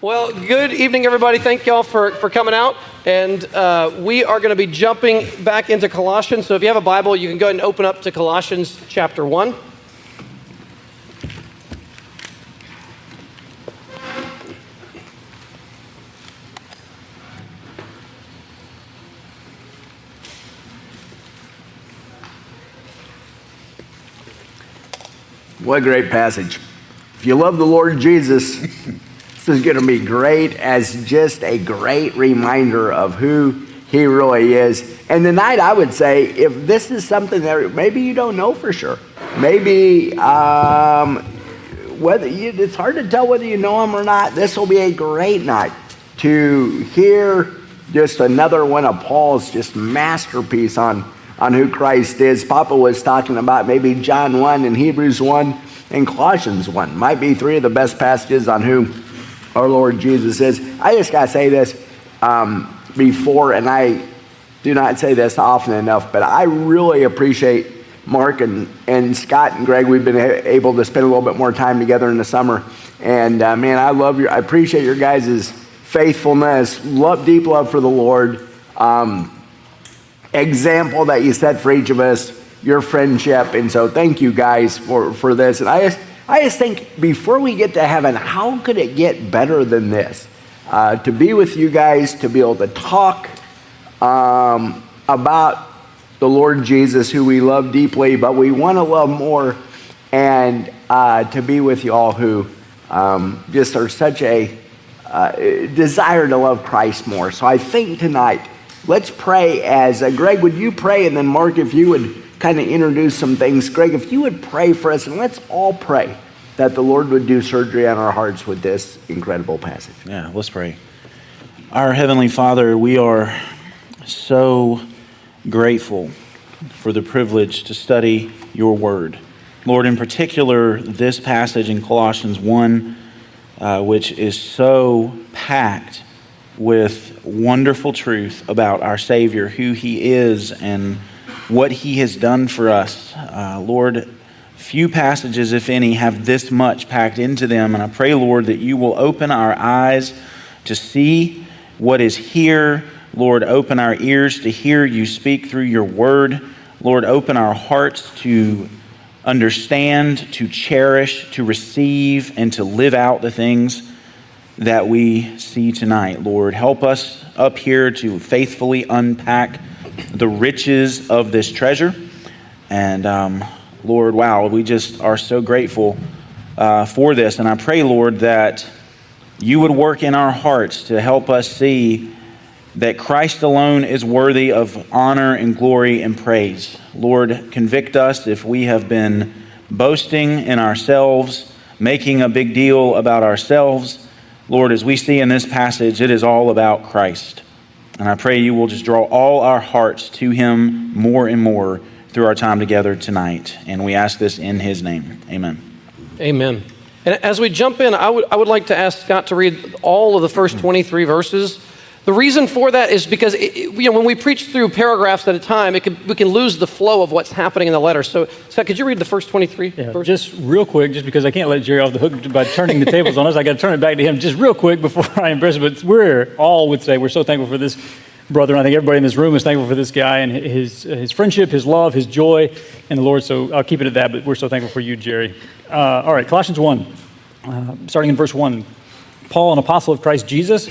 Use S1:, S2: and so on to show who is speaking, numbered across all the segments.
S1: Well, good evening, everybody. Thank y'all for, for coming out. And uh, we are going to be jumping back into Colossians. So if you have a Bible, you can go ahead and open up to Colossians chapter 1.
S2: What a great passage. If you love the Lord Jesus, is going to be great as just a great reminder of who he really is. And tonight, I would say, if this is something that maybe you don't know for sure, maybe um, whether you, it's hard to tell whether you know him or not, this will be a great night to hear just another one of Paul's just masterpiece on on who Christ is. Papa was talking about maybe John 1 and Hebrews 1 and Colossians 1. Might be three of the best passages on who our Lord Jesus is. I just got to say this um, before, and I do not say this often enough, but I really appreciate Mark and, and Scott and Greg. We've been able to spend a little bit more time together in the summer. And uh, man, I love your, I appreciate your guys' faithfulness, love, deep love for the Lord. Um, example that you set for each of us, your friendship. And so thank you guys for, for this. And I just, I just think before we get to heaven, how could it get better than this? Uh, to be with you guys, to be able to talk um, about the Lord Jesus, who we love deeply, but we want to love more, and uh, to be with you all who um, just are such a uh, desire to love Christ more. So I think tonight, Let's pray as uh, Greg, would you pray? And then, Mark, if you would kind of introduce some things. Greg, if you would pray for us, and let's all pray that the Lord would do surgery on our hearts with this incredible passage.
S3: Yeah, let's pray. Our Heavenly Father, we are so grateful for the privilege to study your word. Lord, in particular, this passage in Colossians 1, uh, which is so packed with wonderful truth about our Savior, who He is, and what He has done for us. Uh, Lord, few passages, if any, have this much packed into them. And I pray, Lord, that you will open our eyes to see what is here. Lord, open our ears to hear you speak through your word. Lord, open our hearts to understand, to cherish, to receive, and to live out the things that we see tonight. Lord, help us up here to faithfully unpack the riches of this treasure. And um, Lord, wow, we just are so grateful uh, for this. And I pray, Lord, that you would work in our hearts to help us see that Christ alone is worthy of honor and glory and praise. Lord, convict us if we have been boasting in ourselves, making a big deal about ourselves Lord, as we see in this passage, it is all about Christ. And I pray you will just draw all our hearts to him more and more through our time together tonight. And we ask this in his name. Amen.
S1: Amen. And as we jump in, I would, I would like to ask Scott to read all of the first 23 verses the reason for that is because it, you know, when we preach through paragraphs at a time, it can, we can lose the flow of what's happening in the letter. So, Scott, could you read the first 23?
S4: Yeah, just real quick, just because I can't let Jerry off the hook by turning the tables on us, I got to turn it back to him just real quick before I embrace it. But we're all would say we're so thankful for this brother. And I think everybody in this room is thankful for this guy and his, his friendship, his love, his joy in the Lord. So I'll keep it at that, but we're so thankful for you, Jerry. Uh, all right, Colossians 1, uh, starting in verse 1. Paul, an apostle of Christ Jesus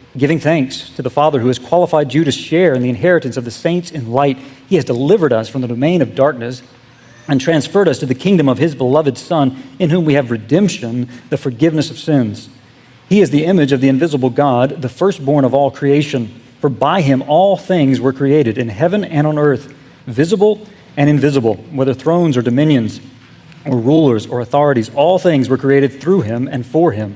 S4: giving thanks to the Father who has qualified you to share in the inheritance of the saints in light. He has delivered us from the domain of darkness and transferred us to the kingdom of his beloved Son, in whom we have redemption, the forgiveness of sins. He is the image of the invisible God, the firstborn of all creation. For by him all things were created, in heaven and on earth, visible and invisible, whether thrones or dominions, or rulers or authorities. All things were created through him and for him.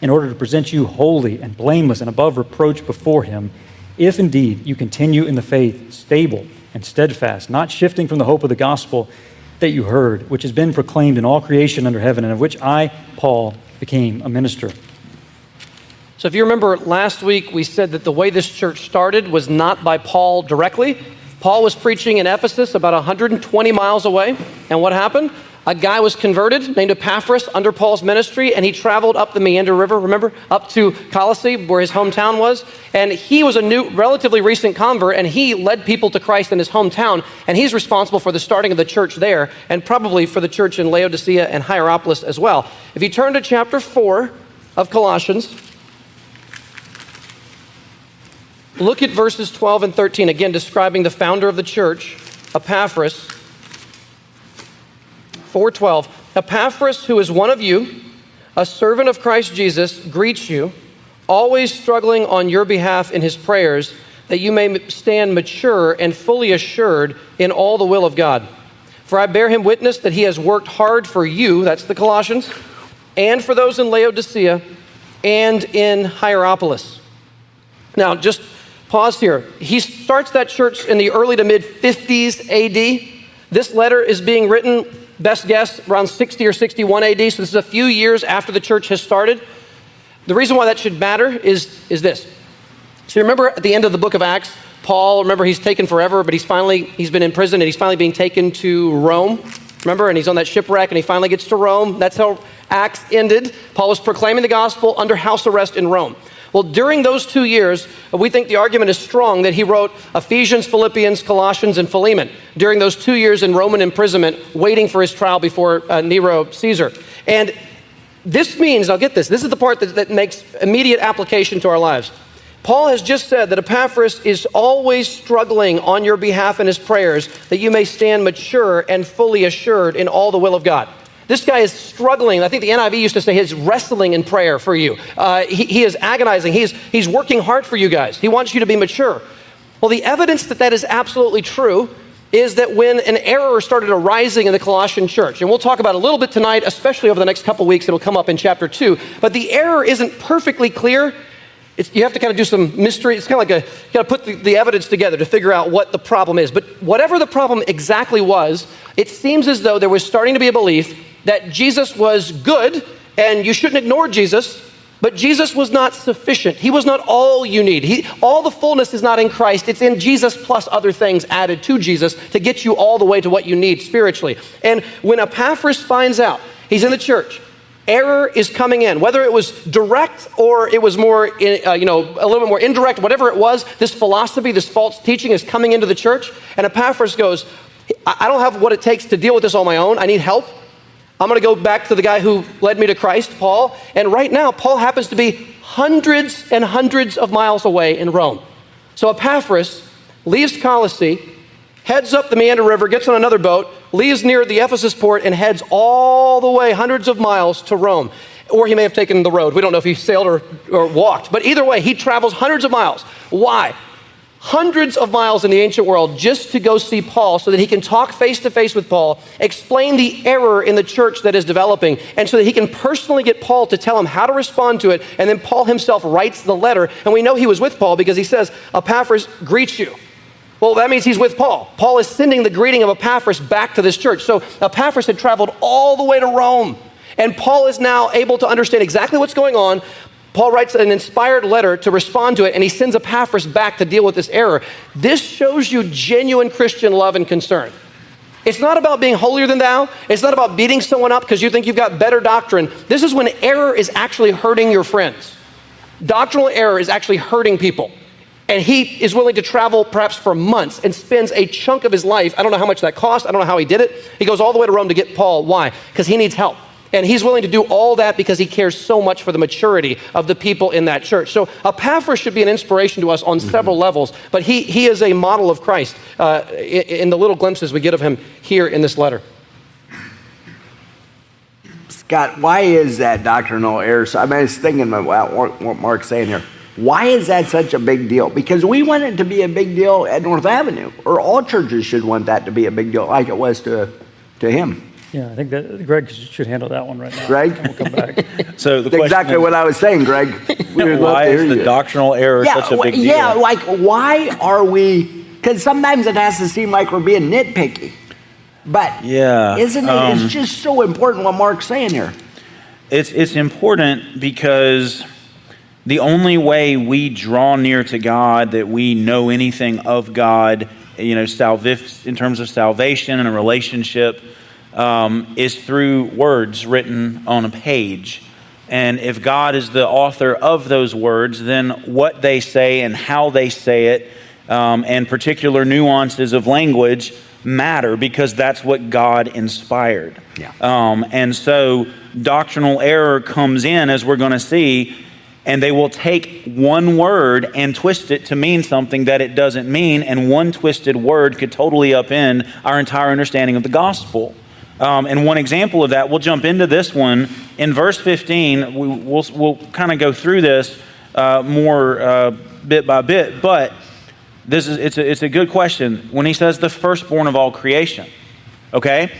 S4: in order to present you holy and blameless and above reproach before him, if indeed you continue in the faith, stable and steadfast, not shifting from the hope of the gospel that you heard, which has been proclaimed in all creation under heaven, and of which I, Paul, became a minister.
S1: So, if you remember last week, we said that the way this church started was not by Paul directly. Paul was preaching in Ephesus about 120 miles away. And what happened? A guy was converted named Epaphras under Paul's ministry, and he traveled up the Meander River, remember, up to Colossae, where his hometown was. And he was a new, relatively recent convert, and he led people to Christ in his hometown, and he's responsible for the starting of the church there, and probably for the church in Laodicea and Hierapolis as well. If you turn to chapter 4 of Colossians, look at verses 12 and 13, again describing the founder of the church, Epaphras. 4:12 Epaphras who is one of you a servant of Christ Jesus greets you always struggling on your behalf in his prayers that you may stand mature and fully assured in all the will of God. For I bear him witness that he has worked hard for you that's the Colossians and for those in Laodicea and in Hierapolis. Now just pause here. He starts that church in the early to mid 50s AD this letter is being written best guess, around 60 or 61 AD. So this is a few years after the church has started. The reason why that should matter is, is this. So remember at the end of the book of Acts, Paul, remember he's taken forever, but he's finally, he's been in prison and he's finally being taken to Rome. Remember? And he's on that shipwreck and he finally gets to Rome. That's how Acts ended. Paul was proclaiming the gospel under house arrest in Rome. Well, during those two years, we think the argument is strong that he wrote Ephesians, Philippians, Colossians, and Philemon during those two years in Roman imprisonment, waiting for his trial before uh, Nero Caesar. And this means, I'll get this, this is the part that, that makes immediate application to our lives. Paul has just said that Epaphras is always struggling on your behalf in his prayers that you may stand mature and fully assured in all the will of God. This guy is struggling. I think the NIV used to say he's wrestling in prayer for you. Uh, he, he is agonizing. He's, he's working hard for you guys. He wants you to be mature. Well, the evidence that that is absolutely true is that when an error started arising in the Colossian church, and we'll talk about a little bit tonight, especially over the next couple weeks, it'll come up in chapter 2, but the error isn't perfectly clear. It's, you have to kind of do some mystery. It's kind of like a, you got to put the, the, evidence together to figure out what the problem is. But whatever the problem exactly was, it seems as though there was starting to be a belief that Jesus was good and you shouldn't ignore Jesus, but Jesus was not sufficient. He was not all you need. He, all the fullness is not in Christ, it's in Jesus plus other things added to Jesus to get you all the way to what you need spiritually. And when Epaphras finds out, he's in the church, error is coming in whether it was direct or it was more uh, you know a little bit more indirect whatever it was this philosophy this false teaching is coming into the church and epaphras goes i don't have what it takes to deal with this on my own i need help I'm going to go back to the guy who led me to Christ, Paul. And right now, Paul happens to be hundreds and hundreds of miles away in Rome. So Epaphras leaves Colossae, heads up the Meander River, gets on another boat, leaves near the Ephesus port, and heads all the way hundreds of miles to Rome. Or he may have taken the road. We don't know if he sailed or, or walked. But either way, he travels hundreds of miles. Why? Hundreds of miles in the ancient world just to go see Paul so that he can talk face to face with Paul, explain the error in the church that is developing, and so that he can personally get Paul to tell him how to respond to it. And then Paul himself writes the letter. And we know he was with Paul because he says, Epaphras greets you. Well, that means he's with Paul. Paul is sending the greeting of Epaphras back to this church. So Epaphras had traveled all the way to Rome. And Paul is now able to understand exactly what's going on. Paul writes an inspired letter to respond to it, and he sends Epaphras back to deal with this error. This shows you genuine Christian love and concern. It's not about being holier than thou. It's not about beating someone up because you think you've got better doctrine. This is when error is actually hurting your friends. Doctrinal error is actually hurting people. And he is willing to travel perhaps for months and spends a chunk of his life. I don't know how much that cost. I don't know how he did it. He goes all the way to Rome to get Paul. Why? Because he needs help. And he's willing to do all that because he cares so much for the maturity of the people in that church. So Epaphras should be an inspiration to us on mm-hmm. several levels, but he, he is a model of Christ uh, in, in the little glimpses we get of him here in this letter.
S2: Scott, why is that doctrinal error? So I, mean, I was thinking about what Mark's saying here. Why is that such a big deal? Because we want it to be a big deal at North Avenue, or all churches should want that to be a big deal, like it was to, to him.
S4: Yeah, I think that Greg should handle that one right now.
S2: Greg,
S4: we'll come back.
S3: so the
S2: exactly
S3: is,
S2: what I was saying, Greg.
S3: why is the you. doctrinal error
S2: yeah,
S3: such a big
S2: deal? Yeah, like why are we? Because sometimes it has to seem like we're being nitpicky, but
S3: yeah,
S2: isn't it? Um, it's just so important what Mark's saying here.
S3: It's it's important because the only way we draw near to God, that we know anything of God, you know, salvific in terms of salvation and a relationship um, is through words written on a page. And if God is the author of those words, then what they say and how they say it, um, and particular nuances of language matter because that's what God inspired.
S2: Yeah.
S3: Um, and so doctrinal error comes in, as we're going to see, and they will take one word and twist it to mean something that it doesn't mean, and one twisted word could totally upend our entire understanding of the gospel. Um, and one example of that, we'll jump into this one. In verse 15, we, will we'll kind of go through this uh, more uh, bit by bit, but this is, it's, a, it's a good question. When he says the firstborn of all creation, okay?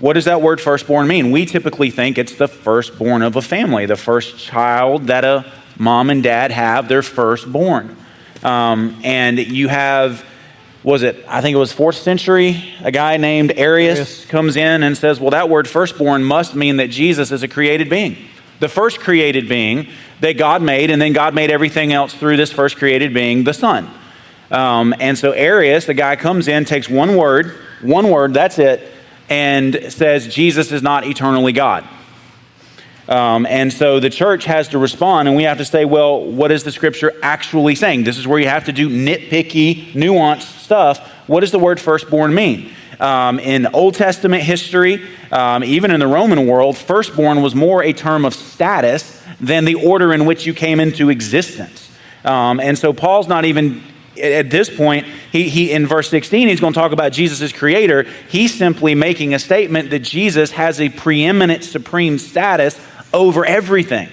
S3: What does that word firstborn mean? We typically think it's the firstborn of a family, the first child that a mom and dad have, their firstborn. Um, and you have was it, I think it was fourth century, a guy named Arius, Arius comes in and says, well, that word firstborn must mean that Jesus is a created being. The first created being that God made, and then God made everything else through this first created being, the Son. Um, and so Arius, the guy comes in, takes one word, one word, that's it, and says Jesus is not eternally God. Um, and so the church has to respond, and we have to say, well, what is the scripture actually saying? This is where you have to do nitpicky, nuanced stuff. What does the word firstborn mean? Um, in Old Testament history, um, even in the Roman world, firstborn was more a term of status than the order in which you came into existence. Um, and so Paul's not even at this point, he, he in verse 16, he's going to talk about Jesus as creator. He's simply making a statement that Jesus has a preeminent supreme status over everything.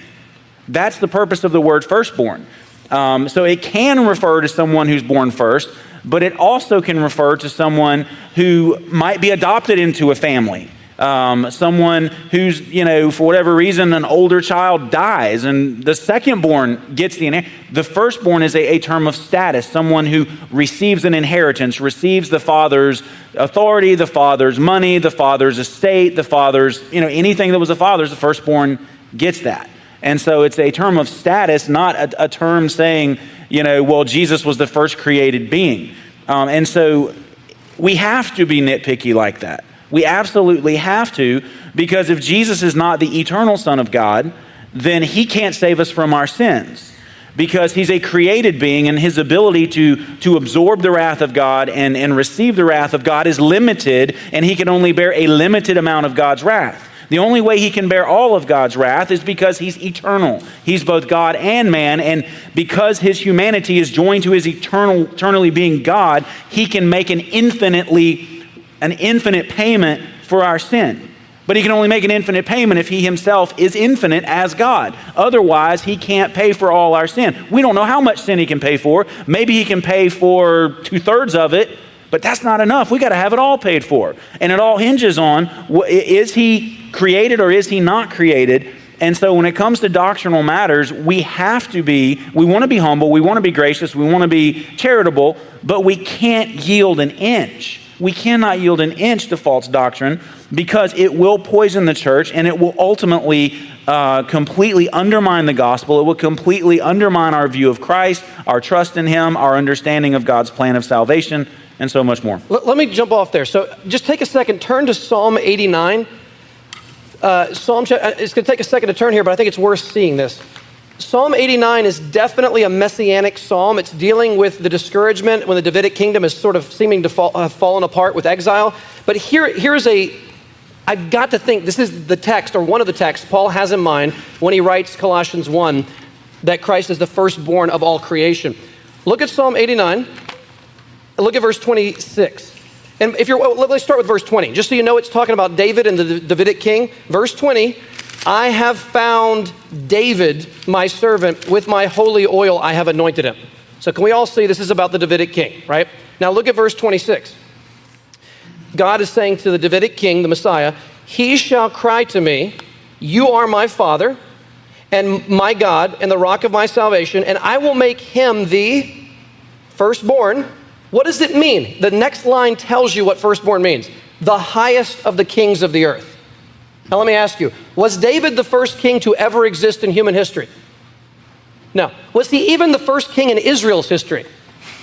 S3: That's the purpose of the word firstborn. Um, so it can refer to someone who's born first, but it also can refer to someone who might be adopted into a family. Um, someone who's, you know, for whatever reason, an older child dies and the secondborn gets the inheritance. The firstborn is a, a term of status, someone who receives an inheritance, receives the father's authority, the father's money, the father's estate, the father's, you know, anything that was the father's, the firstborn gets that. And so it's a term of status, not a, a term saying, you know, well, Jesus was the first created being. Um, and so we have to be nitpicky like that. We absolutely have to, because if Jesus is not the eternal Son of God, then he can't save us from our sins because he's a created being and his ability to, to absorb the wrath of God and, and receive the wrath of God is limited, and he can only bear a limited amount of God's wrath. The only way he can bear all of God's wrath is because he's eternal. He's both God and man, and because his humanity is joined to his eternal, eternally being God, he can make an infinitely, an infinite payment for our sin. But he can only make an infinite payment if he himself is infinite as God. Otherwise, he can't pay for all our sin. We don't know how much sin he can pay for. Maybe he can pay for two thirds of it, but that's not enough. We got to have it all paid for. And it all hinges on is he created or is he not created? And so when it comes to doctrinal matters, we have to be, we want to be humble, we want to be gracious, we want to be charitable, but we can't yield an inch We cannot yield an inch to false doctrine because it will poison the church and it will ultimately uh, completely undermine the gospel. It will completely undermine our view of Christ, our trust in Him, our understanding of God's plan of salvation, and so much more.
S1: Let, let me jump off there. So just take a second, turn to Psalm 89. Uh, Psalm, uh, it's going to take a second to turn here, but I think it's worth seeing this. Psalm 89 is definitely a messianic psalm. It's dealing with the discouragement when the Davidic kingdom is sort of seeming to fall, have fallen apart with exile. But here, here's a, I've got to think, this is the text, or one of the texts Paul has in mind when he writes Colossians 1 that Christ is the firstborn of all creation. Look at Psalm 89. Look at verse 26. And if you're, let's start with verse 20, just so you know it's talking about David and the Davidic king. Verse 20 I have found David, my servant, with my holy oil I have anointed him. So, can we all see this is about the Davidic king, right? Now, look at verse 26. God is saying to the Davidic king, the Messiah, He shall cry to me, You are my father, and my God, and the rock of my salvation, and I will make him the firstborn. What does it mean? The next line tells you what firstborn means the highest of the kings of the earth. Now, let me ask you was David the first king to ever exist in human history? No. Was he even the first king in Israel's history?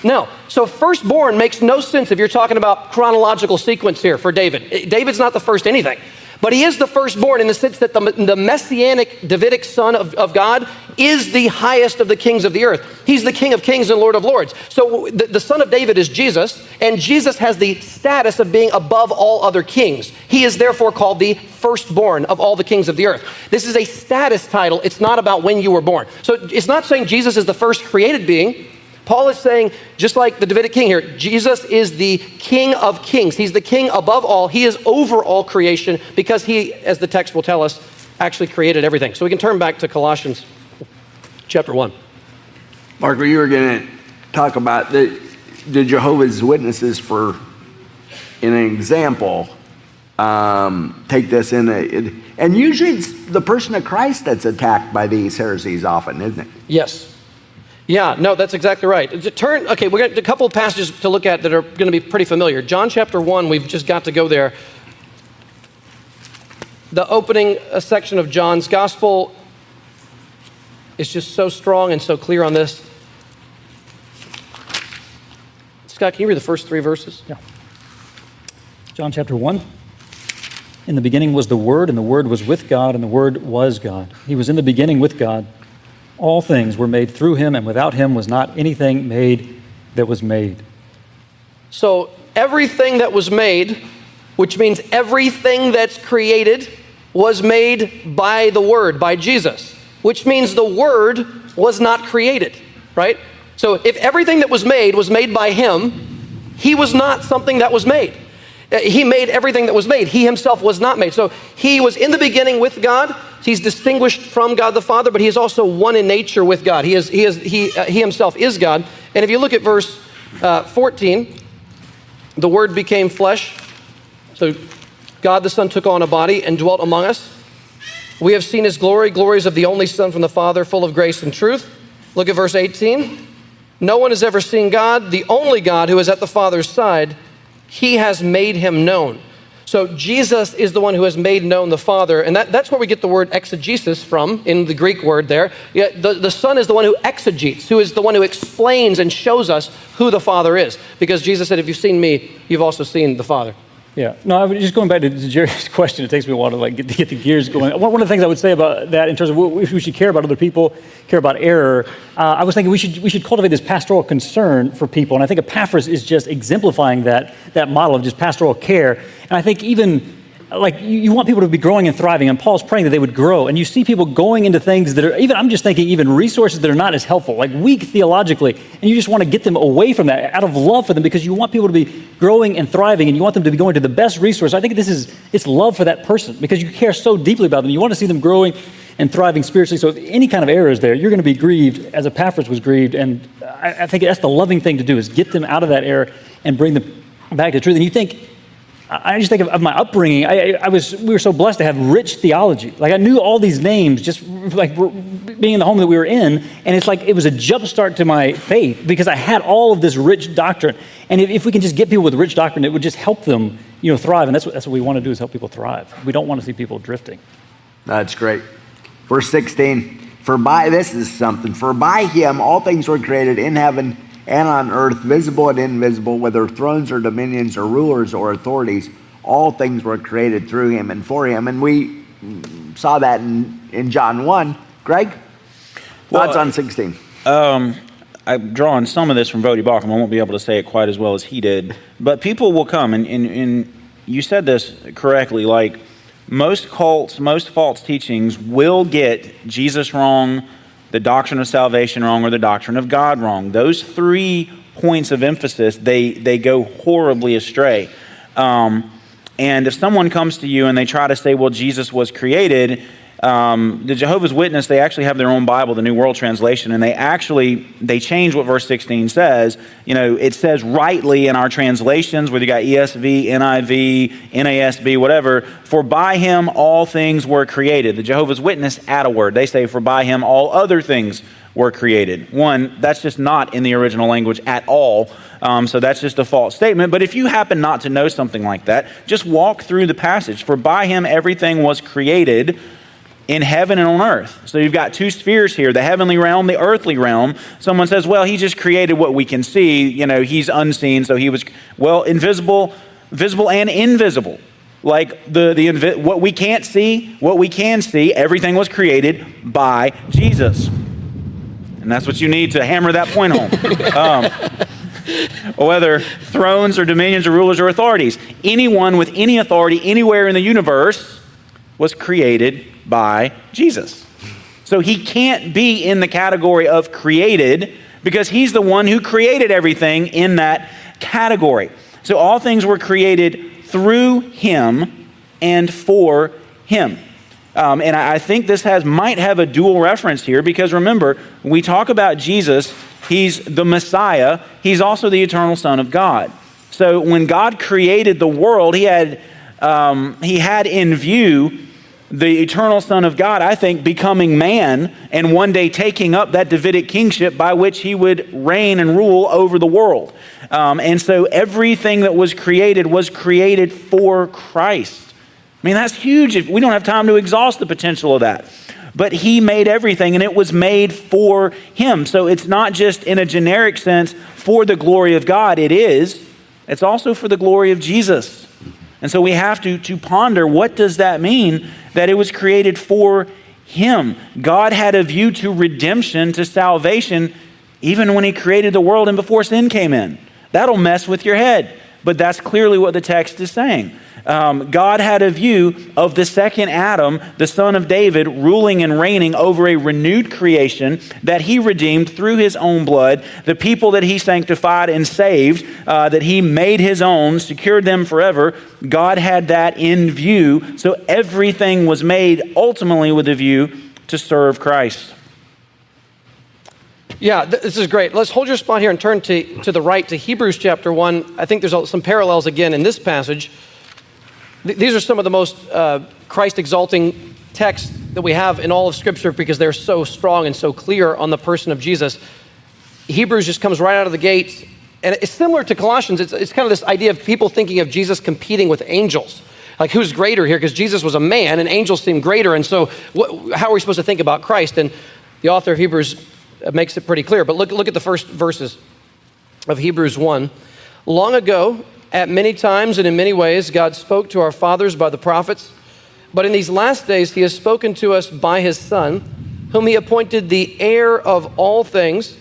S1: No. So, firstborn makes no sense if you're talking about chronological sequence here for David. David's not the first anything. But he is the firstborn in the sense that the, the messianic Davidic son of, of God is the highest of the kings of the earth. He's the King of kings and Lord of lords. So the, the son of David is Jesus, and Jesus has the status of being above all other kings. He is therefore called the firstborn of all the kings of the earth. This is a status title. It's not about when you were born. So it's not saying Jesus is the first created being. Paul is saying, just like the Davidic king here, Jesus is the king of kings. He's the king above all. He is over all creation because he, as the text will tell us, actually created everything. So we can turn back to Colossians chapter 1.
S2: Mark, you were going to talk about the, the Jehovah's Witnesses for, an example, um, take this in a, and usually it's the person of Christ that's attacked by these heresies often, isn't it?
S1: Yes. Yeah, no, that's exactly right. Turn, okay, we've got a couple of passages to look at that are going to be pretty familiar. John chapter 1, we've just got to go there. The opening uh, section of John's gospel is just so strong and so clear on this. Scott, can you read the first three verses?
S4: Yeah. John chapter 1. In the beginning was the Word, and the Word was with God, and the Word was God. He was in the beginning with God. All things were made through him, and without him was not anything made that was made.
S1: So, everything that was made, which means everything that's created, was made by the Word, by Jesus, which means the Word was not created, right? So, if everything that was made was made by Him, He was not something that was made. Uh, he made everything that was made. He himself was not made. So he was in the beginning with God. He's distinguished from God the Father, but he is also one in nature with God. He, is, he, is, he, uh, he himself is God. And if you look at verse uh, 14, the Word became flesh. So God the Son took on a body and dwelt among us. We have seen his glory, glories of the only Son from the Father, full of grace and truth. Look at verse 18. No one has ever seen God, the only God who is at the Father's side he has made him known. So Jesus is the one who has made known the Father, and that, that's where we get the word exegesis from in the Greek word there. The, the Son is the one who exegetes, who is the one who explains and shows us who the Father is. Because Jesus said, If you've seen me, you've also seen the Father.
S4: Yeah. No, I was just going back to Jerry's question. It takes me a while to like get, to get the gears going. One of the things I would say about that, in terms of if we should care about other people, care about error, uh, I was thinking we should we should cultivate this pastoral concern for people, and I think Epaphras is just exemplifying that that model of just pastoral care. And I think even like you, you, want people to be growing and thriving and paul's praying that they would grow. And you see people going into things that are even i'm just thinking even resources that are not as helpful like weak theologically and you just want to get them away from that out of love for them because you want people to be growing and thriving and you want them to be going to the best resource. I think this is it's love for that person because you care so deeply about them. You want to see them growing and thriving spiritually. So if any kind of error is there you're going to be grieved as epaphras was grieved. And I, I think that's the loving thing to do is get them out of that error and bring them back to truth. And you think I just think of, of my upbringing. I, I, was, we were so blessed to have rich theology. Like I knew all these names just like being in the home that we were in, and it's like it was a jumpstart to my faith because I had all of this rich doctrine. And if, if we can just get people with rich doctrine, it would just help them, you know, thrive. And that's what, that's what we want to do is help people thrive. We don't want to see people drifting.
S2: That's great. Verse 16. For by this is something. For by him all things were created in heaven and on earth, visible and invisible, whether thrones or dominions or rulers or authorities, all things were created through him and for him. And we saw that in, in John 1. Greg? Thoughts well, on 16?
S3: Um, I'm drawing some of this from Voddie Baucham. I won't be able to say it quite as well as he did. But people will come, and, and, and you said this correctly, like most cults, most false teachings will get Jesus wrong, the doctrine of salvation wrong or the doctrine of God wrong. Those three points of emphasis, they, they go horribly astray. Um, and if someone comes to you and they try to say, well, Jesus was created, um, the Jehovah's Witness, they actually have their own Bible, the New World Translation, and they actually, they change what verse 16 says. You know, it says rightly in our translations, whether you got ESV, NIV, NASB, whatever, for by him all things were created. The Jehovah's Witness add a word. They say, for by him all other things were created. One, that's just not in the original language at all. Um, so that's just a false statement. But if you happen not to know something like that, just walk through the passage. For by him everything was created in heaven and on earth. So you've got two spheres here the heavenly realm, the earthly realm. Someone says, well, he just created what we can see. You know, he's unseen, so he was, well, invisible, visible, and invisible. Like the, the what we can't see, what we can see, everything was created by Jesus. And that's what you need to hammer that point home. um, whether thrones or dominions or rulers or authorities, anyone with any authority anywhere in the universe was created by Jesus. So he can't be in the category of created because he's the one who created everything in that category. So all things were created through him and for him. Um, and I, think this has might have a dual reference here because remember, when we talk about Jesus, he's the Messiah, he's also the eternal Son of God. So when God created the world, he had, um, he had in view the eternal Son of God, I think, becoming man and one day taking up that Davidic kingship by which he would reign and rule over the world. Um, and so everything that was created was created for Christ. I mean, that's huge. We don't have time to exhaust the potential of that. But he made everything and it was made for him. So it's not just in a generic sense for the glory of God, it is. It's also for the glory of Jesus. And so we have to, to ponder what does that mean that it was created for him? God had a view to redemption, to salvation, even when he created the world and before sin came in. That'll mess with your head. But that's clearly what the text is saying. Um, God had a view of the second Adam, the son of David, ruling and reigning over a renewed creation that he redeemed through his own blood, the people that he sanctified and saved, uh, that he made his own, secured them forever. God had that in view. So everything was made ultimately with a view to serve Christ.
S1: Yeah, this is great. Let's hold your spot here and turn to, to the right to Hebrews chapter 1. I think there's some parallels again in this passage. These are some of the most uh, Christ exalting texts that we have in all of Scripture because they're so strong and so clear on the person of Jesus. Hebrews just comes right out of the gate. And it's similar to Colossians. It's, it's kind of this idea of people thinking of Jesus competing with angels. Like, who's greater here? Because Jesus was a man and angels seem greater. And so, how are we supposed to think about Christ? And the author of Hebrews makes it pretty clear. But look, look at the first verses of Hebrews 1. Long ago, at many times and in many ways, God spoke to our fathers by the prophets. But in these last days, He has spoken to us by His Son, whom He appointed the heir of all things,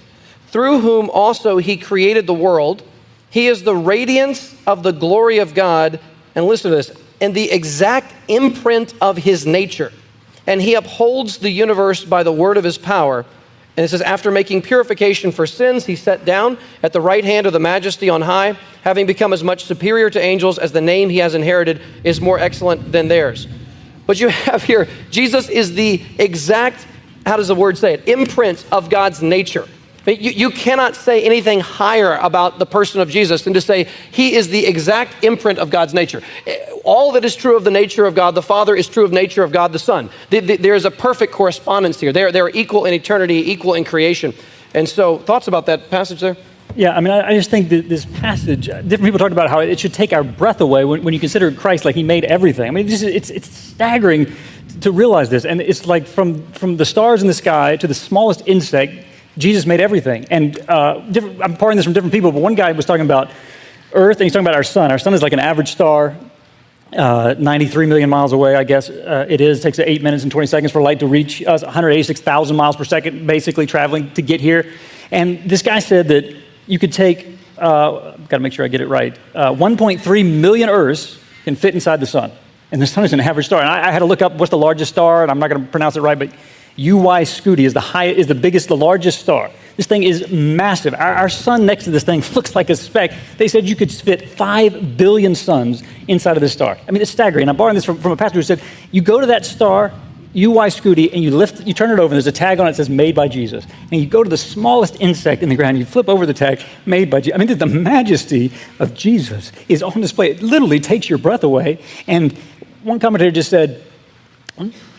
S1: through whom also He created the world. He is the radiance of the glory of God. And listen to this and the exact imprint of His nature. And He upholds the universe by the word of His power. And it says, after making purification for sins, he sat down at the right hand of the majesty on high, having become as much superior to angels as the name he has inherited is more excellent than theirs. But you have here, Jesus is the exact, how does the word say it? Imprint of God's nature. You, you cannot say anything higher about the person of Jesus than to say he is the exact imprint of God's nature. Eh, all that is true of the nature of God the Father is true of nature of God the Son. The, the, there is a perfect correspondence here. They're, they're equal in eternity, equal in creation. And so, thoughts about that passage there?
S4: Yeah, I mean, I, I just think that this passage, uh, different people talked about how it should take our breath away when, when you consider Christ like he made everything. I mean, is, it's, it's staggering to realize this. And it's like from, from the stars in the sky to the smallest insect, Jesus made everything. And uh, I'm parting this from different people, but one guy was talking about Earth, and he's talking about our sun. Our sun is like an average star, uh, 93 million miles away, I guess uh, it is. It takes 8 minutes and 20 seconds for light to reach us, 186,000 miles per second, basically traveling to get here. And this guy said that you could take, uh, I've got to make sure I get it right, uh, 1.3 million Earths can fit inside the sun. And the sun is an average star. And I, I had to look up what's the largest star, and I'm not going to pronounce it right, but UY Scuti is the highest, is the biggest, the largest star. This thing is massive. Our, our, sun next to this thing looks like a speck. They said you could fit five billion suns inside of this star. I mean, it's staggering. And I'm borrowing this from, from a pastor who said, you go to that star, UY Scuti, and you lift, you turn it over, and there's a tag on it that says "Made by Jesus." And you go to the smallest insect in the ground, you flip over the tag, "Made by Jesus." I mean, the majesty of Jesus is on display. It literally takes your breath away. And one commentator just said,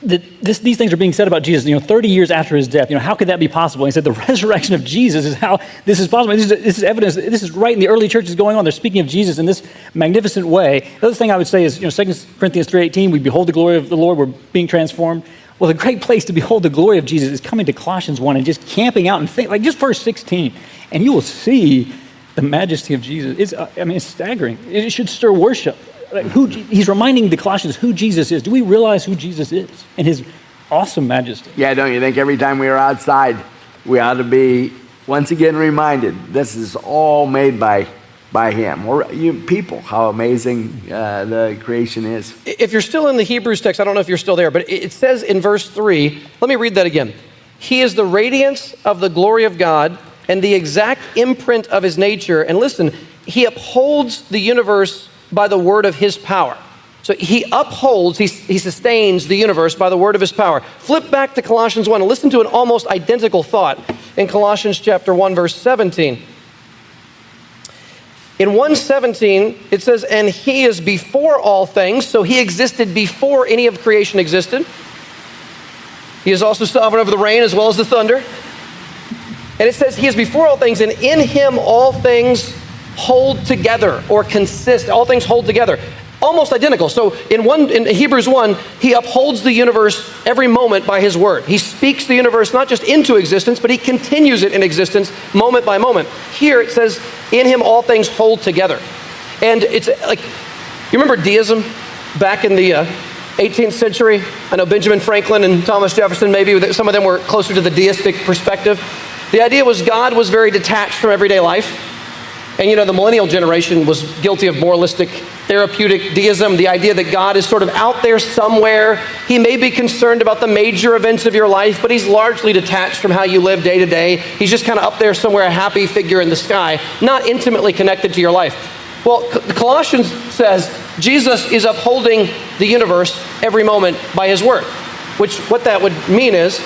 S4: that this, these things are being said about Jesus, you know, 30 years after his death. You know, how could that be possible? And he said the resurrection of Jesus is how this is possible. This is, this is evidence. This is right in the early churches going on. They're speaking of Jesus in this magnificent way. The other thing I would say is, you know, 2 Corinthians 3.18, we behold the glory of the Lord. We're being transformed. Well, the great place to behold the glory of Jesus is coming to Colossians 1 and just camping out and think, like just verse 16. And you will see the majesty of Jesus. It's, uh, I mean, it's staggering. It should stir worship who, he's reminding the Colossians who Jesus is. Do we realize who Jesus is and his awesome majesty?
S2: Yeah, don't you think every time we are outside, we ought to be once again reminded this is all made by by him or you people how amazing uh, the creation is
S1: if you're still in the hebrews text i don't know if you're still there but it says in verse 3 let me read that again he is the radiance of the glory of god and the exact imprint of his nature and listen he upholds the universe by the word of his power. So he upholds, he, he sustains the universe by the word of his power. Flip back to Colossians 1 and listen to an almost identical thought in Colossians chapter 1, verse 17. In 117, it says, And he is before all things, so he existed before any of creation existed. He is also sovereign over the rain as well as the thunder. And it says, He is before all things, and in him all things hold together or consist. All things hold together. Almost identical. So in one in Hebrews 1, he upholds the universe every moment by his word. He speaks the universe not just into existence, but he continues it in existence moment by moment. Here it says, in him all things hold together. And it's like, you remember deism back in the uh, 18th century? I know Benjamin Franklin and Thomas Jefferson, maybe some of them were closer to the deistic perspective. The idea was God was very detached from everyday life. And you know, the millennial generation was guilty of moralistic, therapeutic deism, the idea that God is sort of out there somewhere. He may be concerned about the major events of your life, but he's largely detached from how you live day to day. He's just kind of up there somewhere, a happy figure in the sky, not intimately connected to your life. Well, the Colossians says Jesus is upholding the universe every moment by his word, which what that would mean is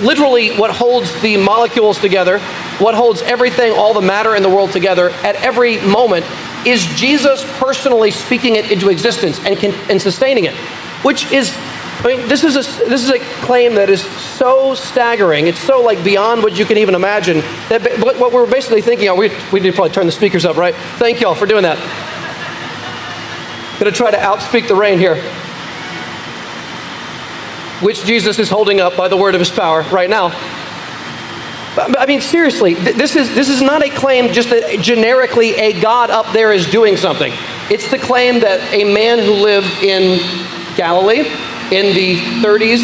S1: literally what holds the molecules together, what holds everything, all the matter in the world together at every moment is Jesus personally speaking it into existence and, can, and sustaining it, which is, I mean, this is, a, this is a claim that is so staggering. It's so like beyond what you can even imagine. That what we're basically thinking, we, we need to probably turn the speakers up, right? Thank y'all for doing that. Gonna try to outspeak the rain here which Jesus is holding up by the word of his power right now. I mean, seriously, this is, this is not a claim just that generically a God up there is doing something. It's the claim that a man who lived in Galilee in the 30s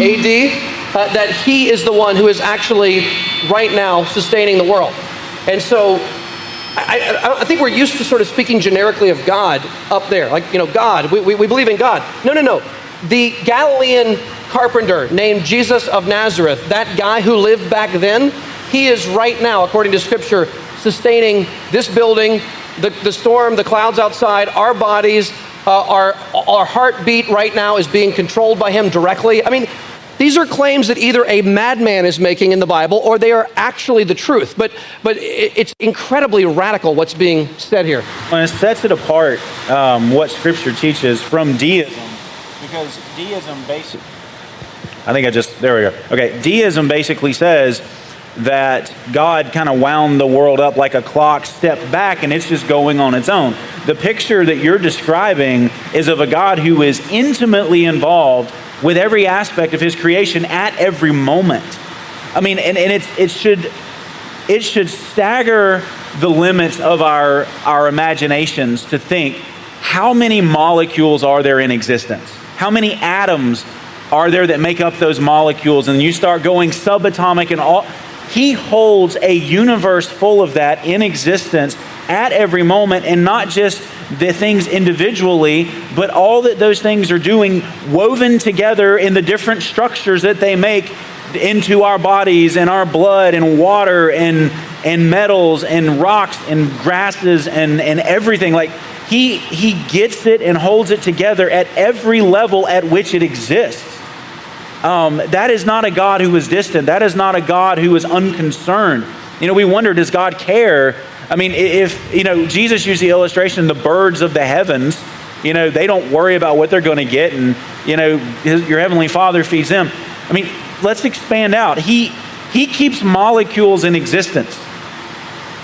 S1: AD, uh, that he is the one who is actually right now sustaining the world. And so I, I, I, think we're used to sort of speaking generically of God up there. Like, you know, God, we, we, we believe in God. No, no, no the Galilean carpenter named Jesus of Nazareth, that guy who lived back then, he is right now, according to Scripture, sustaining this building, the, the storm, the clouds outside, our bodies, uh, our, our heartbeat right now is being controlled by him directly. I mean, these are claims that either a madman is making in the Bible or they are actually the truth. But, but it's incredibly radical what's being said here.
S3: And it sets it apart, um, what Scripture teaches from deism, because deism basically. I think I just, there we go. Okay, deism basically says that God kind of wound the world up like a clock, stepped back, and it's just going on its own. The picture that you're describing is of a God who is intimately involved with every aspect of his creation at every moment. I mean, and, and it's, it, should, it should stagger the limits of our, our imaginations to think how many molecules are there in existence? How many atoms are there that make up those molecules? And you start going subatomic and all. He holds a universe full of that in existence at every moment, and not just the things individually, but all that those things are doing woven together in the different structures that they make into our bodies and our blood and water and, and metals and rocks and grasses and, and everything. Like he, he gets it and holds it together at every level at which it exists. Um, that is not a God who is distant. That is not a God who is unconcerned. You know, we wonder, does God care I mean, if, you know, Jesus used the illustration, the birds of the heavens, you know, they don't worry about what they're going to get, and, you know, his, your heavenly Father feeds them. I mean, let's expand out. He, he keeps molecules in existence.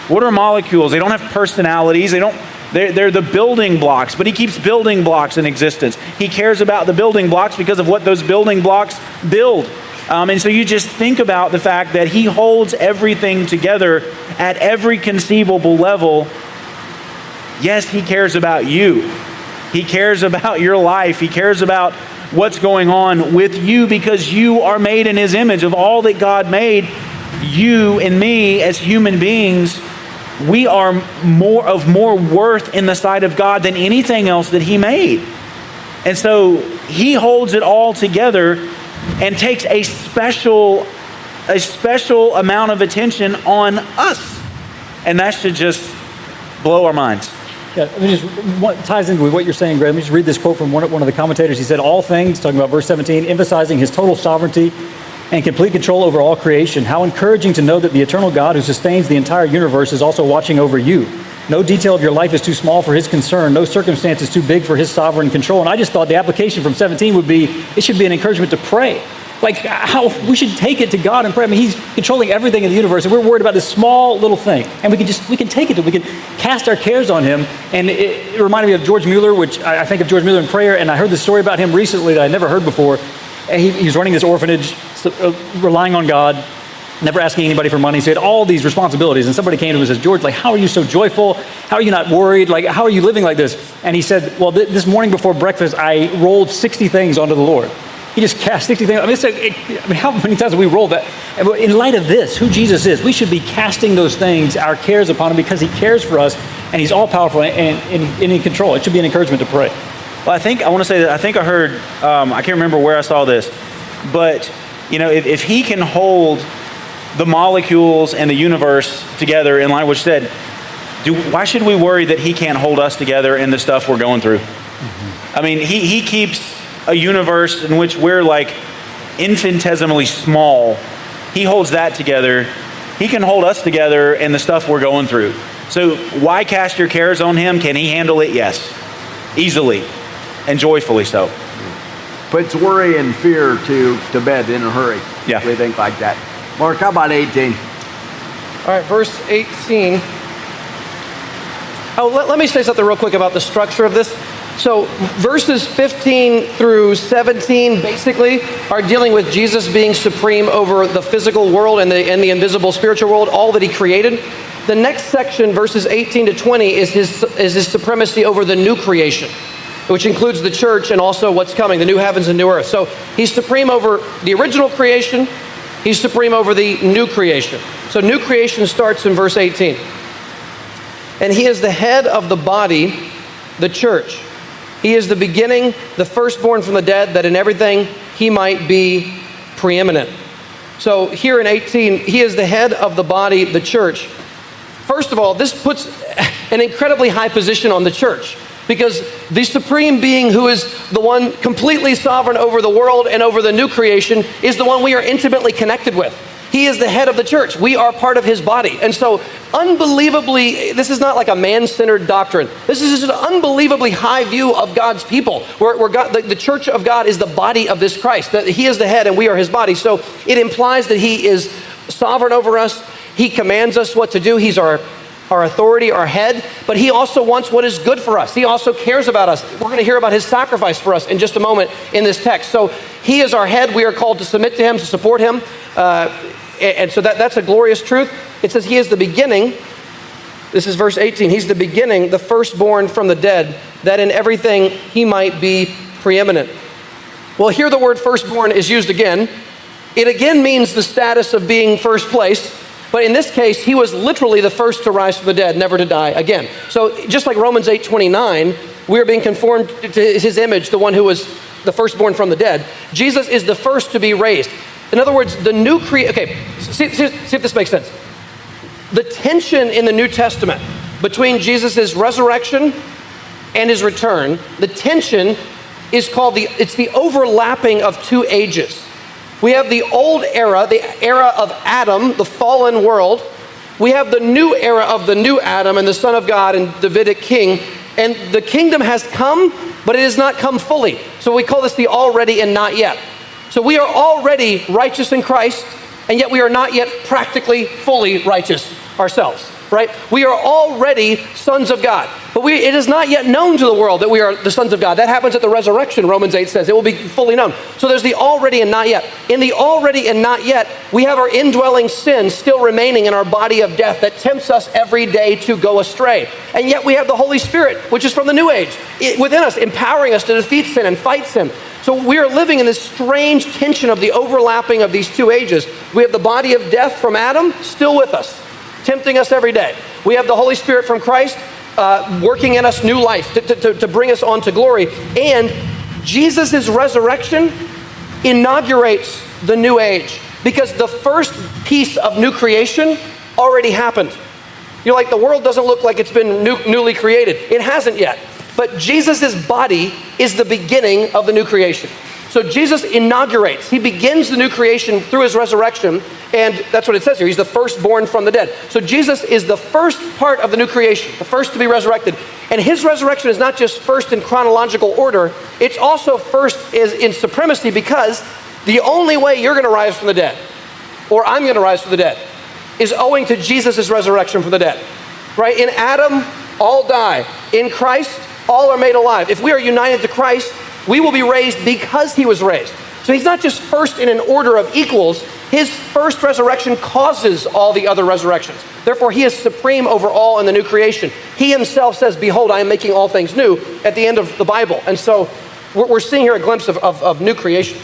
S3: What are molecules? They don't have personalities. They don't, they're, they're the building blocks, but he keeps building blocks in existence. He cares about the building blocks because of what those building blocks build. Um, and so you just think about the fact that he holds everything together at every conceivable level. Yes, he cares about you. He cares about your life. He cares about what's going on with you because you are made in his image. Of all that God made, you and me as human beings, we are more of more worth in the sight of God than anything else that he made. And so he holds it all together and takes a special a special amount of attention on us. And that should just blow our minds.
S4: Yeah, let me just what ties into what you're saying, Greg. Let me just read this quote from one, one of the commentators. He said, "All things," talking about verse 17, emphasizing his total sovereignty and complete control over all creation. How encouraging to know that the eternal God who sustains the entire universe is also watching over you. No detail of your life is too small for his concern. No circumstance is too big for his sovereign control. And I just thought the application from 17 would be it should be an encouragement to pray. Like how we should take it to God and pray. I mean, He's controlling everything in the universe, and we're worried about this small little thing. And we can just we can take it to we can cast our cares on Him. And it, it reminded me of George Mueller, which I, I think of George Mueller in prayer. And I heard this story about him recently that I never heard before. He, he was running this orphanage, uh, relying on God never asking anybody for money. So he had all these responsibilities. And somebody came to him and says, George, like, how are you so joyful? How are you not worried? Like, how are you living like this? And he said, well, th- this morning before breakfast, I rolled 60 things onto the Lord. He just cast 60 things. I mean, it, I mean, how many times have we rolled that? In light of this, who Jesus is, we should be casting those things, our cares upon him, because he cares for us and he's all powerful and, and, and in control. It should be an encouragement to pray.
S3: Well, I think I want to say that I think I heard, um, I can't remember where I saw this, but, you know, if, if he can hold the molecules and the universe together in line, which said, do, why should we worry that he can't hold us together in the stuff we're going through? Mm-hmm. I mean, he, he keeps a universe in which we're like infinitesimally small. He holds that together. He can hold us together in the stuff we're going through. So, why cast your cares on him? Can he handle it? Yes. Easily and joyfully so.
S2: Puts worry and fear to, to bed in a hurry.
S3: Yeah.
S2: We think like that. Mark, how about 18?
S1: All right, verse 18. Oh, let, let me say something real quick about the structure of this. So, verses 15 through 17 basically are dealing with Jesus being supreme over the physical world and the, and the invisible spiritual world, all that he created. The next section, verses 18 to 20, is his, is his supremacy over the new creation, which includes the church and also what's coming, the new heavens and new earth. So, he's supreme over the original creation, He's supreme over the new creation. So, new creation starts in verse 18. And he is the head of the body, the church. He is the beginning, the firstborn from the dead, that in everything he might be preeminent. So, here in 18, he is the head of the body, the church. First of all, this puts an incredibly high position on the church because the supreme being who is the one completely sovereign over the world and over the new creation is the one we are intimately connected with. He is the head of the church. We are part of his body. And so, unbelievably, this is not like a man centered doctrine. This is just an unbelievably high view of God's people, where, where God, the, the, church of God is the body of this Christ, that he is the head and we are his body. So, it implies that he is sovereign over us. He commands us what to do. He's our our authority, our head, but he also wants what is good for us. He also cares about us. We're going to hear about his sacrifice for us in just a moment in this text. So he is our head. We are called to submit to him, to support him. Uh, and so that, that's a glorious truth. It says he is the beginning. This is verse 18. He's the beginning, the firstborn from the dead, that in everything he might be preeminent. Well, here the word firstborn is used again. It again means the status of being first place. But in this case, he was literally the first to rise from the dead, never to die again. So just like Romans 8 29, we are being conformed to his image, the one who was the firstborn from the dead. Jesus is the first to be raised. In other words, the new creation, okay, see, see, see if this makes sense. The tension in the New Testament between Jesus' resurrection and his return, the tension is called the, it's the overlapping of two ages. We have the old era, the era of Adam, the fallen world. We have the new era of the new Adam and the Son of God and Davidic king. And the kingdom has come, but it has not come fully. So we call this the already and not yet. So we are already righteous in Christ, and yet we are not yet practically fully righteous ourselves, right? We are already sons of God. But we, it is not yet known to the world that we are the sons of God. That happens at the resurrection, Romans 8 says. It will be fully known. So there's the already and not yet. In the already and not yet, we have our indwelling sin still remaining in our body of death that tempts us every day to go astray. And yet we have the Holy Spirit, which is from the new age, within us, empowering us to defeat sin and fight sin. So we are living in this strange tension of the overlapping of these two ages. We have the body of death from Adam still with us, tempting us every day. We have the Holy Spirit from Christ uh, working in us new life to, to, to bring us on to glory. And Jesus' resurrection inaugurates the new age because the first piece of new creation already happened. You're like, the world doesn't look like it's been new, newly created. It hasn't yet. But Jesus' body is the beginning of the new creation. So Jesus inaugurates, he begins the new creation through his resurrection, and that's what it says here. He's the firstborn from the dead. So Jesus is the first part of the new creation, the first to be resurrected. And his resurrection is not just first in chronological order, it's also first is in supremacy because the only way you're going to rise from the dead, or I'm going to rise from the dead, is owing to Jesus' resurrection from the dead. Right? In Adam, all die. In Christ, all are made alive. If we are united to Christ, we will be raised because he was raised. So he's not just first in an order of equals, his first resurrection causes all the other resurrections. Therefore, he is supreme over all in the new creation. He himself says, Behold, I am making all things new at the end of the Bible. And so we're seeing here a glimpse of, of, of new creation.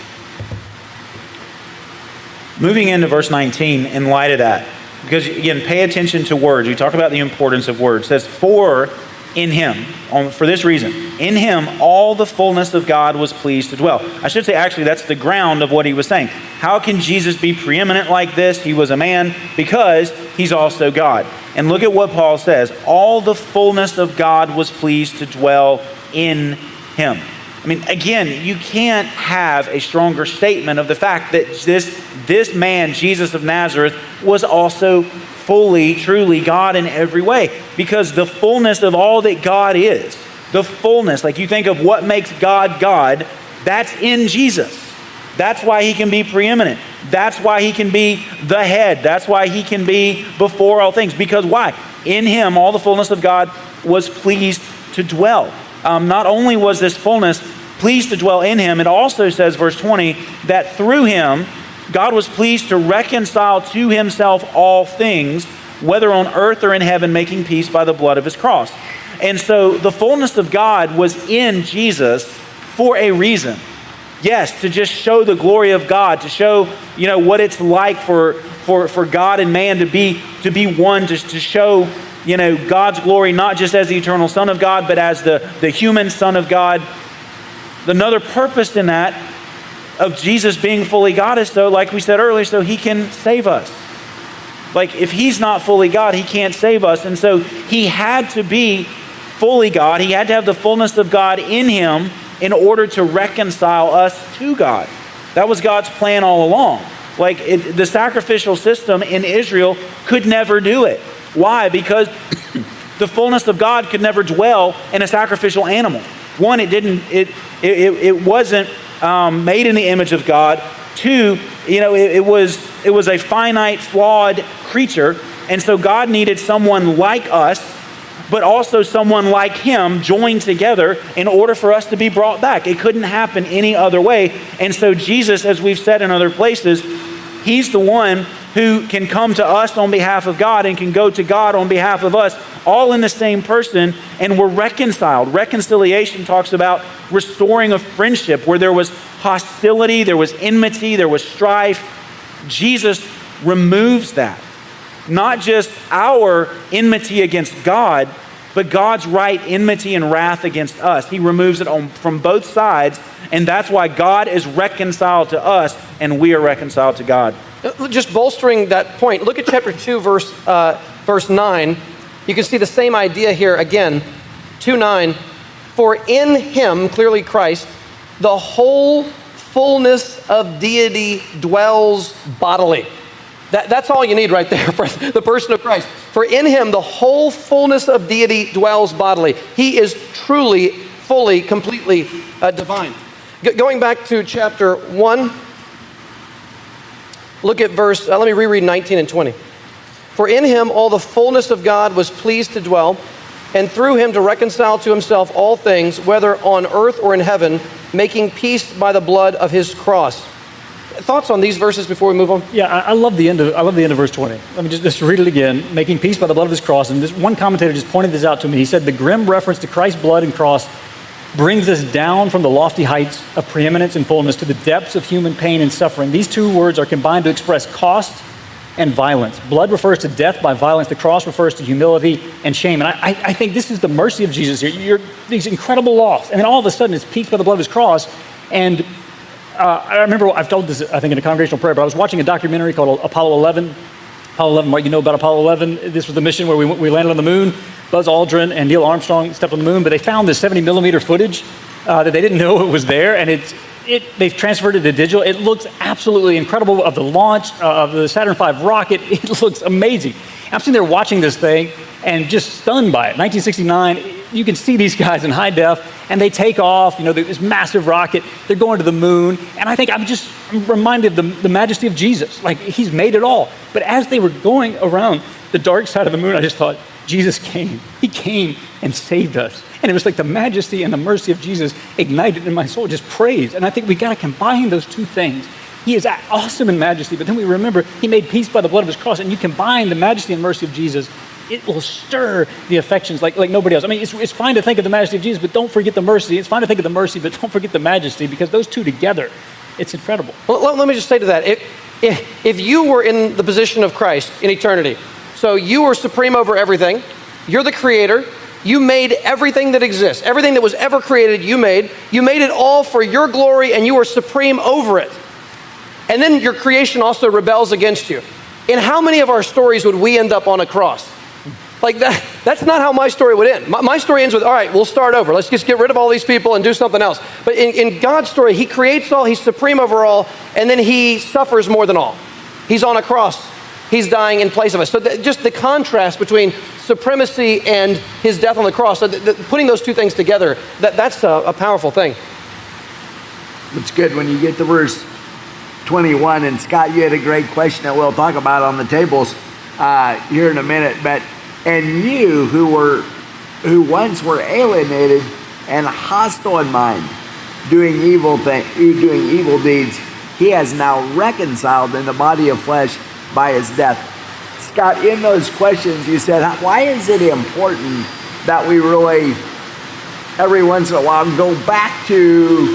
S3: Moving into verse 19, in light of that, because again, pay attention to words. You talk about the importance of words. It says, For in him, for this reason. In him, all the fullness of God was pleased to dwell. I should say, actually, that's the ground of what he was saying. How can Jesus be preeminent like this? He was a man because he's also God. And look at what Paul says all the fullness of God was pleased to dwell in him. I mean, again, you can't have a stronger statement of the fact that this, this man, Jesus of Nazareth, was also fully, truly God in every way. Because the fullness of all that God is, the fullness, like you think of what makes God God, that's in Jesus. That's why he can be preeminent. That's why he can be the head. That's why he can be before all things. Because why? In him, all the fullness of God was pleased to dwell. Um, not only was this fullness pleased to dwell in him, it also says, verse 20, that through him, God was pleased to reconcile to himself all things, whether on earth or in heaven, making peace by the blood of his cross. And so the fullness of God was in Jesus for a reason. Yes, to just show the glory of God, to show, you know, what it's like for, for, for God and man to be, to be one, just to show, you know, God's glory, not just as the eternal Son of God, but as the, the human Son of God. Another purpose in that of Jesus being fully God is though, like we said earlier, so he can save us. Like, if he's not fully God, he can't save us. And so he had to be fully God. He had to have the fullness of God in him in order to reconcile us to God. That was God's plan all along. Like it, the sacrificial system in Israel could never do it. Why? Because the fullness of God could never dwell in a sacrificial animal. One, it didn't. It it, it wasn't um, made in the image of God. Two, you know, it, it was it was a finite, flawed creature, and so God needed someone like us but also someone like him joined together in order for us to be brought back. It couldn't happen any other way. And so, Jesus, as we've said in other places, he's the one who can come to us on behalf of God and can go to God on behalf of us, all in the same person, and we're reconciled. Reconciliation talks about restoring a friendship where there was hostility, there was enmity, there was strife. Jesus removes that not just our enmity against God, but God's right enmity and wrath against us. He removes it on, from both sides, and that's why God is reconciled to us and we are reconciled to God.
S1: Uh, just bolstering that point, look at chapter 2, verse, uh, verse 9. You can see the same idea here again. 2 9. For in him, clearly Christ, the whole fullness of deity dwells bodily. That, that's all you need right there for the person of Christ. For in him the whole fullness of deity dwells bodily. He is truly, fully, completely uh, divine. G- going back to chapter 1, look at verse, uh, let me reread 19 and 20. For in him all the fullness of God was pleased to dwell, and through him to reconcile to himself all things, whether on earth or in heaven, making peace by the blood of his cross thoughts on these verses before we move on?
S4: Yeah, I, I, love the end of I love the end of verse 20. Let me just, just read it again. Making peace by the blood of his cross. And this one commentator just pointed this out to me. He said the grim reference to Christ's blood and cross brings us down from the lofty heights of preeminence and fullness to the depths of human pain and suffering. These two words are combined to express cost and violence. Blood refers to death by violence. The cross refers to humility and shame. And I, I think this is the mercy of Jesus here. You're these incredible loss. And then all of a sudden it's peaked by the blood of his cross. And uh, I remember I've told this, I think, in a congregational prayer, but I was watching a documentary called Apollo 11. Apollo 11, what you know about Apollo 11? This was the mission where we, we landed on the moon. Buzz Aldrin and Neil Armstrong stepped on the moon, but they found this 70 millimeter footage uh, that they didn't know it was there, and it's, it, they've transferred it to digital. It looks absolutely incredible of the launch uh, of the Saturn V rocket. It looks amazing. I'm sitting there watching this thing and just stunned by it. 1969, you can see these guys in high def, and they take off. You know, this massive rocket. They're going to the moon, and I think I'm just reminded of the, the majesty of Jesus. Like He's made it all. But as they were going around the dark side of the moon, I just thought, Jesus came. He came and saved us. And it was like the majesty and the mercy of Jesus ignited in my soul, just praise. And I think we got to combine those two things. He is awesome in majesty, but then we remember he made peace by the blood of his cross. And you combine the majesty and mercy of Jesus it will stir the affections like, like nobody else. I mean, it's, it's fine to think of the majesty of Jesus, but don't forget the mercy. It's fine to think of the mercy, but don't forget the majesty because those two together, it's incredible.
S1: Well, let, me just say to that if, if, if you were in the position of Christ in eternity, so you were supreme over everything, you're the creator, you made everything that exists, everything that was ever created, you made. You made it all for your glory, and you were supreme over it. And then your creation also rebels against you. In how many of our stories would we end up on a cross? Like that, that's not how my story would end. My, my, story ends with, all right, we'll start over. Let's just get rid of all these people and do something else. But in, in God's story, He creates all, He's supreme over all, and then He suffers more than all. He's on a cross. He's dying in place of us. So just the contrast between supremacy and His death on the cross, so putting those two things together, that, that's a, a powerful thing.
S2: It's good when you get to verse 21. And Scott, you had a great question that we'll talk about on the tables uh, here in a minute. But and you who were who once were alienated and hostile in mind, doing evil thing, doing evil deeds, he has now reconciled in the body of flesh by his death. Scott, in those questions, you said, why is it important that we really, every once in a while, go back to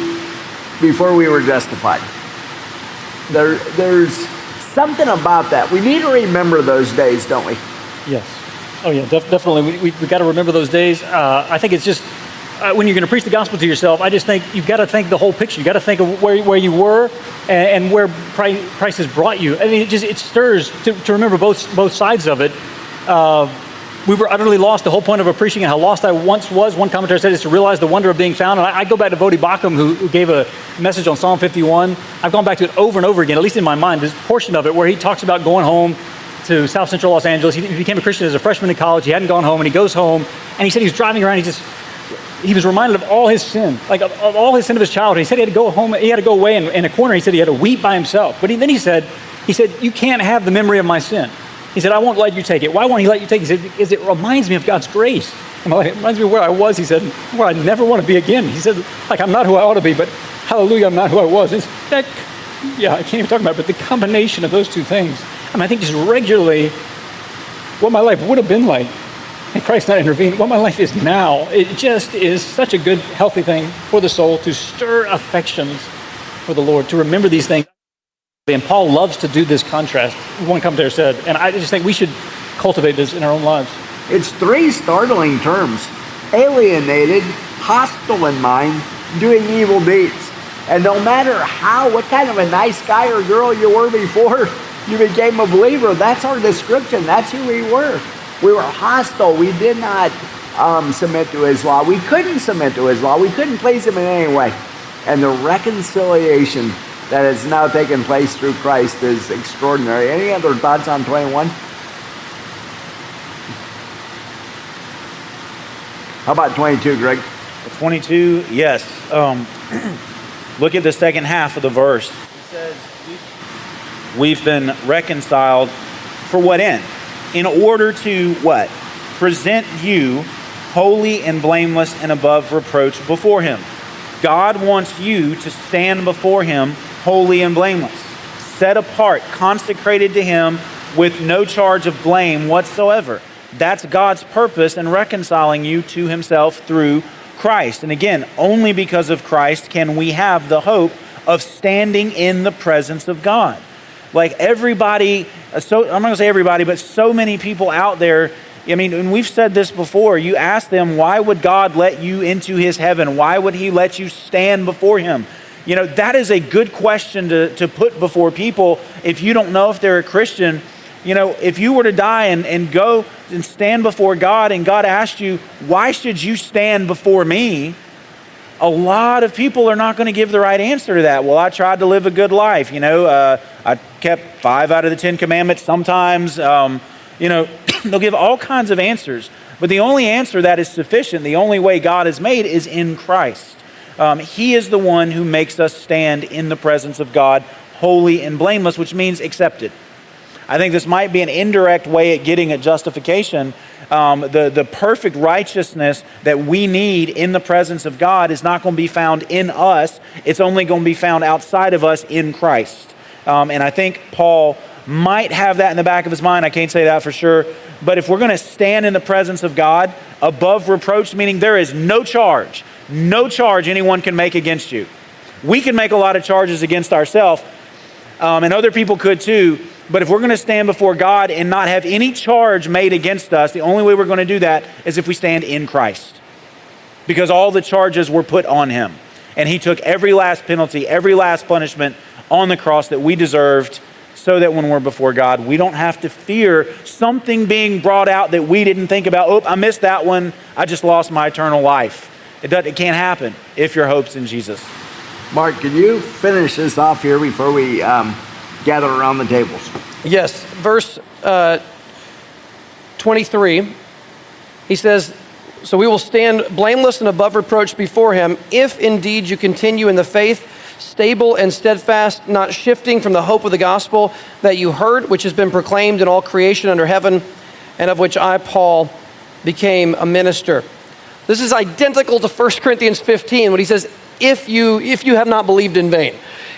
S2: before we were justified? There, there's something about that. We need to remember those days, don't we?
S4: Yes. Oh yeah, def- definitely. We, we, we got to remember those days. Uh, I think it's just uh, when you're going to preach the gospel to yourself, I just think you've got to think the whole picture. You've got to think of where, where you were and, and where Christ has brought you. I mean, it just it stirs to, to remember both both sides of it. Uh, we were utterly lost. The whole point of appreciating how lost I once was, one commentator said, is to realize the wonder of being found. And I, I go back to Voddie Baucham, who, who, gave a message on Psalm 51. I've gone back to it over and over again, at least in my mind, this portion of it where he talks about going home to South Central Los Angeles. He, he became a Christian as a freshman in college. He hadn't gone home, and he goes home, and he said he was driving around. He just he was reminded of all his sin, like of, of, all his sin of his childhood. He said he had to go home, he had to go away in, in a corner. He said he had to weep by himself. But he, then he said, he said, you can't have the memory of my sin. He said, I won't let you take it. Why won't he let you take it? He said, because it reminds me of God's grace. Like, it reminds me of where I was. He said, where I never want to be again. He said, like, I'm not who I ought to be, but hallelujah, I'm not who I was. It's that, yeah, I can't even talk about it, but the combination of those two things. I mean, I think just regularly what my life would have been like had Christ not intervened, what my life is now, it just is such a good, healthy thing for the soul to stir affections for the Lord, to remember these things. And Paul loves to do this contrast, one commentator said, and I just think we should cultivate this in our own lives.
S2: It's three startling terms alienated, hostile in mind, doing evil deeds. And no matter how, what kind of a nice guy or girl you were before you became a believer, that's our description. That's who we were. We were hostile. We did not um, submit to his law. We couldn't submit to his law. We couldn't please him in any way. And the reconciliation that has now taken place through Christ is extraordinary. Any other thoughts on 21? How about 22, Greg?
S3: 22, yes. Um, look at the second half of the verse. It says, We've been reconciled for what end? In order to what? Present you holy and blameless and above reproach before Him. God wants you to stand before Him holy and blameless, set apart, consecrated to Him with no charge of blame whatsoever. That's God's purpose in reconciling you to Himself through Christ. And again, only because of Christ can we have the hope of standing in the presence of God. Like everybody, uh, so I'm not gonna say everybody, but so many people out there. I mean, and we've said this before. You ask them, why would God let you into His heaven? Why would He let you stand before Him? You know, that is a good question to, to put before people if you don't know if they're a Christian. You know, if you were to die and, and go and stand before God and God asked you, why should you stand before me? A lot of people are not going to give the right answer to that. Well, I tried to live a good life. You know, uh, I kept five out of the Ten Commandments sometimes. Um, you know, they'll give all kinds of answers. But the only answer that is sufficient, the only way God is made, is in Christ. Um, he is the one who makes us stand in the presence of God holy and blameless, which means accepted. I think this might be an indirect way at getting at justification. Um, the, the perfect righteousness that we need in the presence of God is not going to be found in us, it's only going to be found outside of us in Christ. Um, and I think Paul might have that in the back of his mind. I can't say that for sure. But if we're going to stand in the presence of God above reproach, meaning there is no charge, no charge anyone can make against you. We can make a lot of charges against ourselves, um, and other people could too. But if we're going to stand before God and not have any charge made against us, the only way we're going to do that is if we stand in Christ. Because all the charges were put on him. And he took every last penalty, every last punishment on the cross that we deserved, so that when we're before God, we don't have to fear something being brought out that we didn't think about. Oh, I missed that one. I just lost my eternal life. It, it can't happen if your hope's in Jesus.
S2: Mark, can you finish this off here before we um, gather around the tables?
S1: Yes, verse uh, 23. He says, So we will stand blameless and above reproach before him, if indeed you continue in the faith, stable and steadfast, not shifting from the hope of the gospel that you heard, which has been proclaimed in all creation under heaven, and of which I, Paul, became a minister. This is identical to 1 Corinthians 15 when he says, if you, if you have not believed in vain.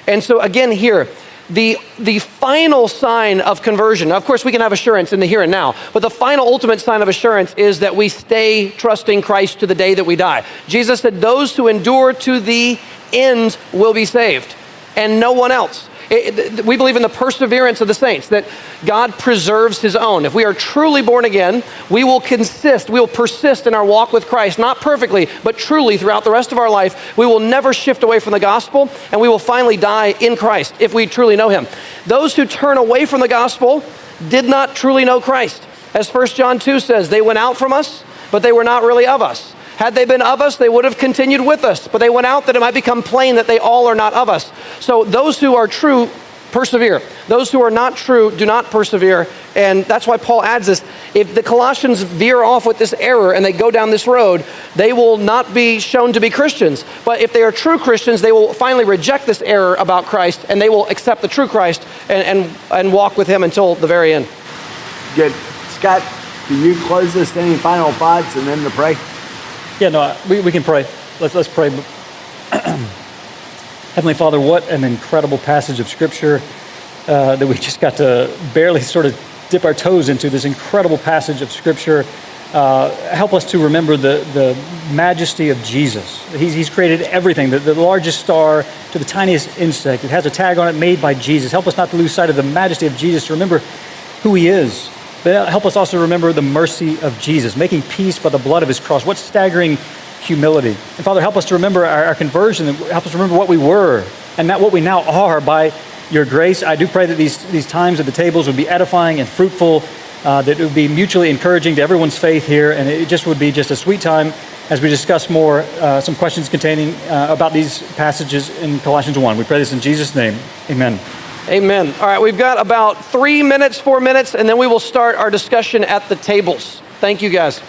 S1: And so again here, the, the final sign of conversion, of course, we can have assurance in the here and now, but the final ultimate sign of assurance is that we stay trusting Christ to the day that we die. Jesus said, Those who endure to the end will be saved, and no one else. We believe in the perseverance of the saints, that God preserves his own. If we are truly born again, we will consist, we will persist in our walk with Christ, not perfectly, but truly throughout the rest of our life. We will never shift away from the gospel, and we will finally die in Christ if we truly know him. Those who turn away from the gospel did not truly know Christ. As 1 John 2 says, they went out from us, but they were not really of us. Had they been of us, they would have continued with us, but they went out that it might become plain that they all are not of us. So those who are true persevere. Those who are not true do not persevere. And that's why Paul adds this. If the Colossians veer off with this error and they go down this road, they will not be shown to be Christians. But if they are true Christians, they will finally reject this error about Christ and they will accept the true Christ and, and, and walk with him until the very end.
S2: Good. Scott, can you close this? Any final thoughts and then to pray?
S4: Yeah, no, we, we can pray. Let's, let's pray. Heavenly Father, what an incredible passage of Scripture uh, that we just got to barely sort of dip our toes into. This incredible passage of Scripture. Uh, help us to remember the, the majesty of Jesus. He's, he's created everything, the, the largest star to the tiniest insect. It has a tag on it made by Jesus. Help us not to lose sight of the majesty of Jesus, to remember who He is. But help us also remember the mercy of Jesus, making peace by the blood of His cross. What staggering humility. And Father, help us to remember our, our conversion, help us remember what we were and not what we now are by your grace. I do pray that these, these times at the tables would be edifying and fruitful, uh, that it would be mutually encouraging to everyone's faith here, and it just would be just a sweet time as we discuss more uh, some questions containing uh, about these passages in Colossians 1. We pray this in Jesus' name. Amen.
S1: Amen. All right, we've got about three minutes, four minutes, and then we will start our discussion at the tables. Thank you, guys.